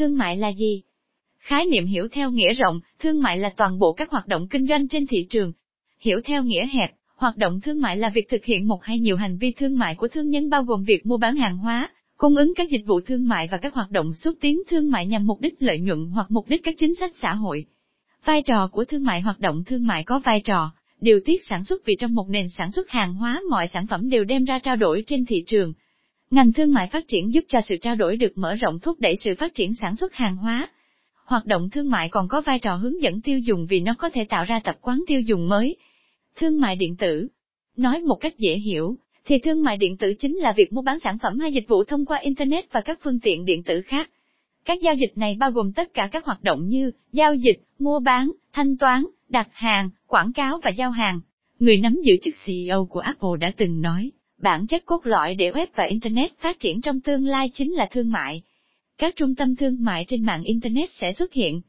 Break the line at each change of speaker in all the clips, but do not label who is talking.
Thương mại là gì? Khái niệm hiểu theo nghĩa rộng, thương mại là toàn bộ các hoạt động kinh doanh trên thị trường. Hiểu theo nghĩa hẹp, hoạt động thương mại là việc thực hiện một hay nhiều hành vi thương mại của thương nhân bao gồm việc mua bán hàng hóa, cung ứng các dịch vụ thương mại và các hoạt động xúc tiến thương mại nhằm mục đích lợi nhuận hoặc mục đích các chính sách xã hội. Vai trò của thương mại hoạt động thương mại có vai trò, điều tiết sản xuất vì trong một nền sản xuất hàng hóa mọi sản phẩm đều đem ra trao đổi trên thị trường. Ngành thương mại phát triển giúp cho sự trao đổi được mở rộng thúc đẩy sự phát triển sản xuất hàng hóa. Hoạt động thương mại còn có vai trò hướng dẫn tiêu dùng vì nó có thể tạo ra tập quán tiêu dùng mới. Thương mại điện tử Nói một cách dễ hiểu, thì thương mại điện tử chính là việc mua bán sản phẩm hay dịch vụ thông qua Internet và các phương tiện điện tử khác. Các giao dịch này bao gồm tất cả các hoạt động như giao dịch, mua bán, thanh toán, đặt hàng, quảng cáo và giao hàng. Người nắm giữ chức CEO của Apple đã từng nói, bản chất cốt lõi để web và Internet phát triển trong tương lai chính là thương mại. Các trung tâm thương mại trên mạng Internet sẽ xuất hiện.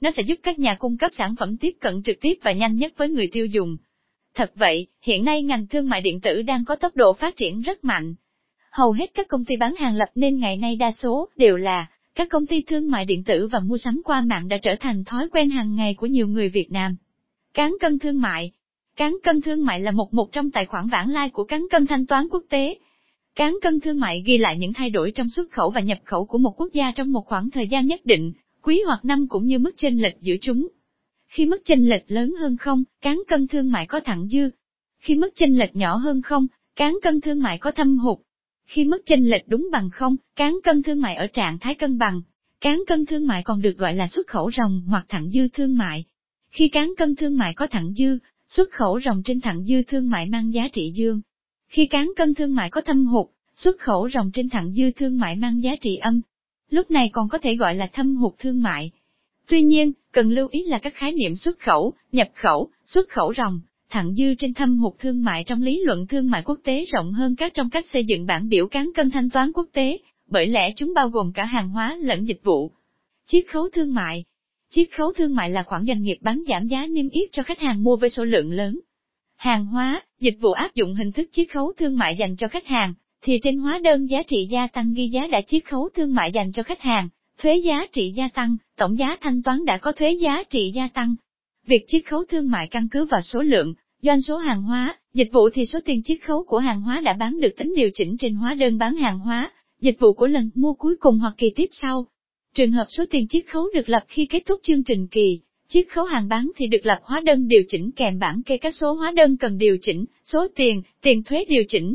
Nó sẽ giúp các nhà cung cấp sản phẩm tiếp cận trực tiếp và nhanh nhất với người tiêu dùng. Thật vậy, hiện nay ngành thương mại điện tử đang có tốc độ phát triển rất mạnh. Hầu hết các công ty bán hàng lập nên ngày nay đa số đều là các công ty thương mại điện tử và mua sắm qua mạng đã trở thành thói quen hàng ngày của nhiều người Việt Nam. Cán cân thương mại Cán cân thương mại là một một trong tài khoản vãng lai của cán cân thanh toán quốc tế. Cán cân thương mại ghi lại những thay đổi trong xuất khẩu và nhập khẩu của một quốc gia trong một khoảng thời gian nhất định, quý hoặc năm cũng như mức chênh lệch giữa chúng. Khi mức chênh lệch lớn hơn không, cán cân thương mại có thặng dư. Khi mức chênh lệch nhỏ hơn không, cán cân thương mại có thâm hụt. Khi mức chênh lệch đúng bằng không, cán cân thương mại ở trạng thái cân bằng. Cán cân thương mại còn được gọi là xuất khẩu ròng hoặc thặng dư thương mại. Khi cán cân thương mại có thặng dư, xuất khẩu ròng trên thặng dư thương mại mang giá trị dương. Khi cán cân thương mại có thâm hụt, xuất khẩu ròng trên thặng dư thương mại mang giá trị âm. Lúc này còn có thể gọi là thâm hụt thương mại. Tuy nhiên, cần lưu ý là các khái niệm xuất khẩu, nhập khẩu, xuất khẩu ròng, thặng dư trên thâm hụt thương mại trong lý luận thương mại quốc tế rộng hơn các trong cách xây dựng bản biểu cán cân thanh toán quốc tế, bởi lẽ chúng bao gồm cả hàng hóa lẫn dịch vụ. Chiết khấu thương mại Chiết khấu thương mại là khoản doanh nghiệp bán giảm giá niêm yết cho khách hàng mua với số lượng lớn. Hàng hóa, dịch vụ áp dụng hình thức chiết khấu thương mại dành cho khách hàng, thì trên hóa đơn giá trị gia tăng ghi giá đã chiết khấu thương mại dành cho khách hàng, thuế giá trị gia tăng, tổng giá thanh toán đã có thuế giá trị gia tăng. Việc chiết khấu thương mại căn cứ vào số lượng, doanh số hàng hóa, dịch vụ thì số tiền chiết khấu của hàng hóa đã bán được tính điều chỉnh trên hóa đơn bán hàng hóa, dịch vụ của lần mua cuối cùng hoặc kỳ tiếp sau. Trường hợp số tiền chiết khấu được lập khi kết thúc chương trình kỳ, chiết khấu hàng bán thì được lập hóa đơn điều chỉnh kèm bản kê các số hóa đơn cần điều chỉnh, số tiền, tiền thuế điều chỉnh,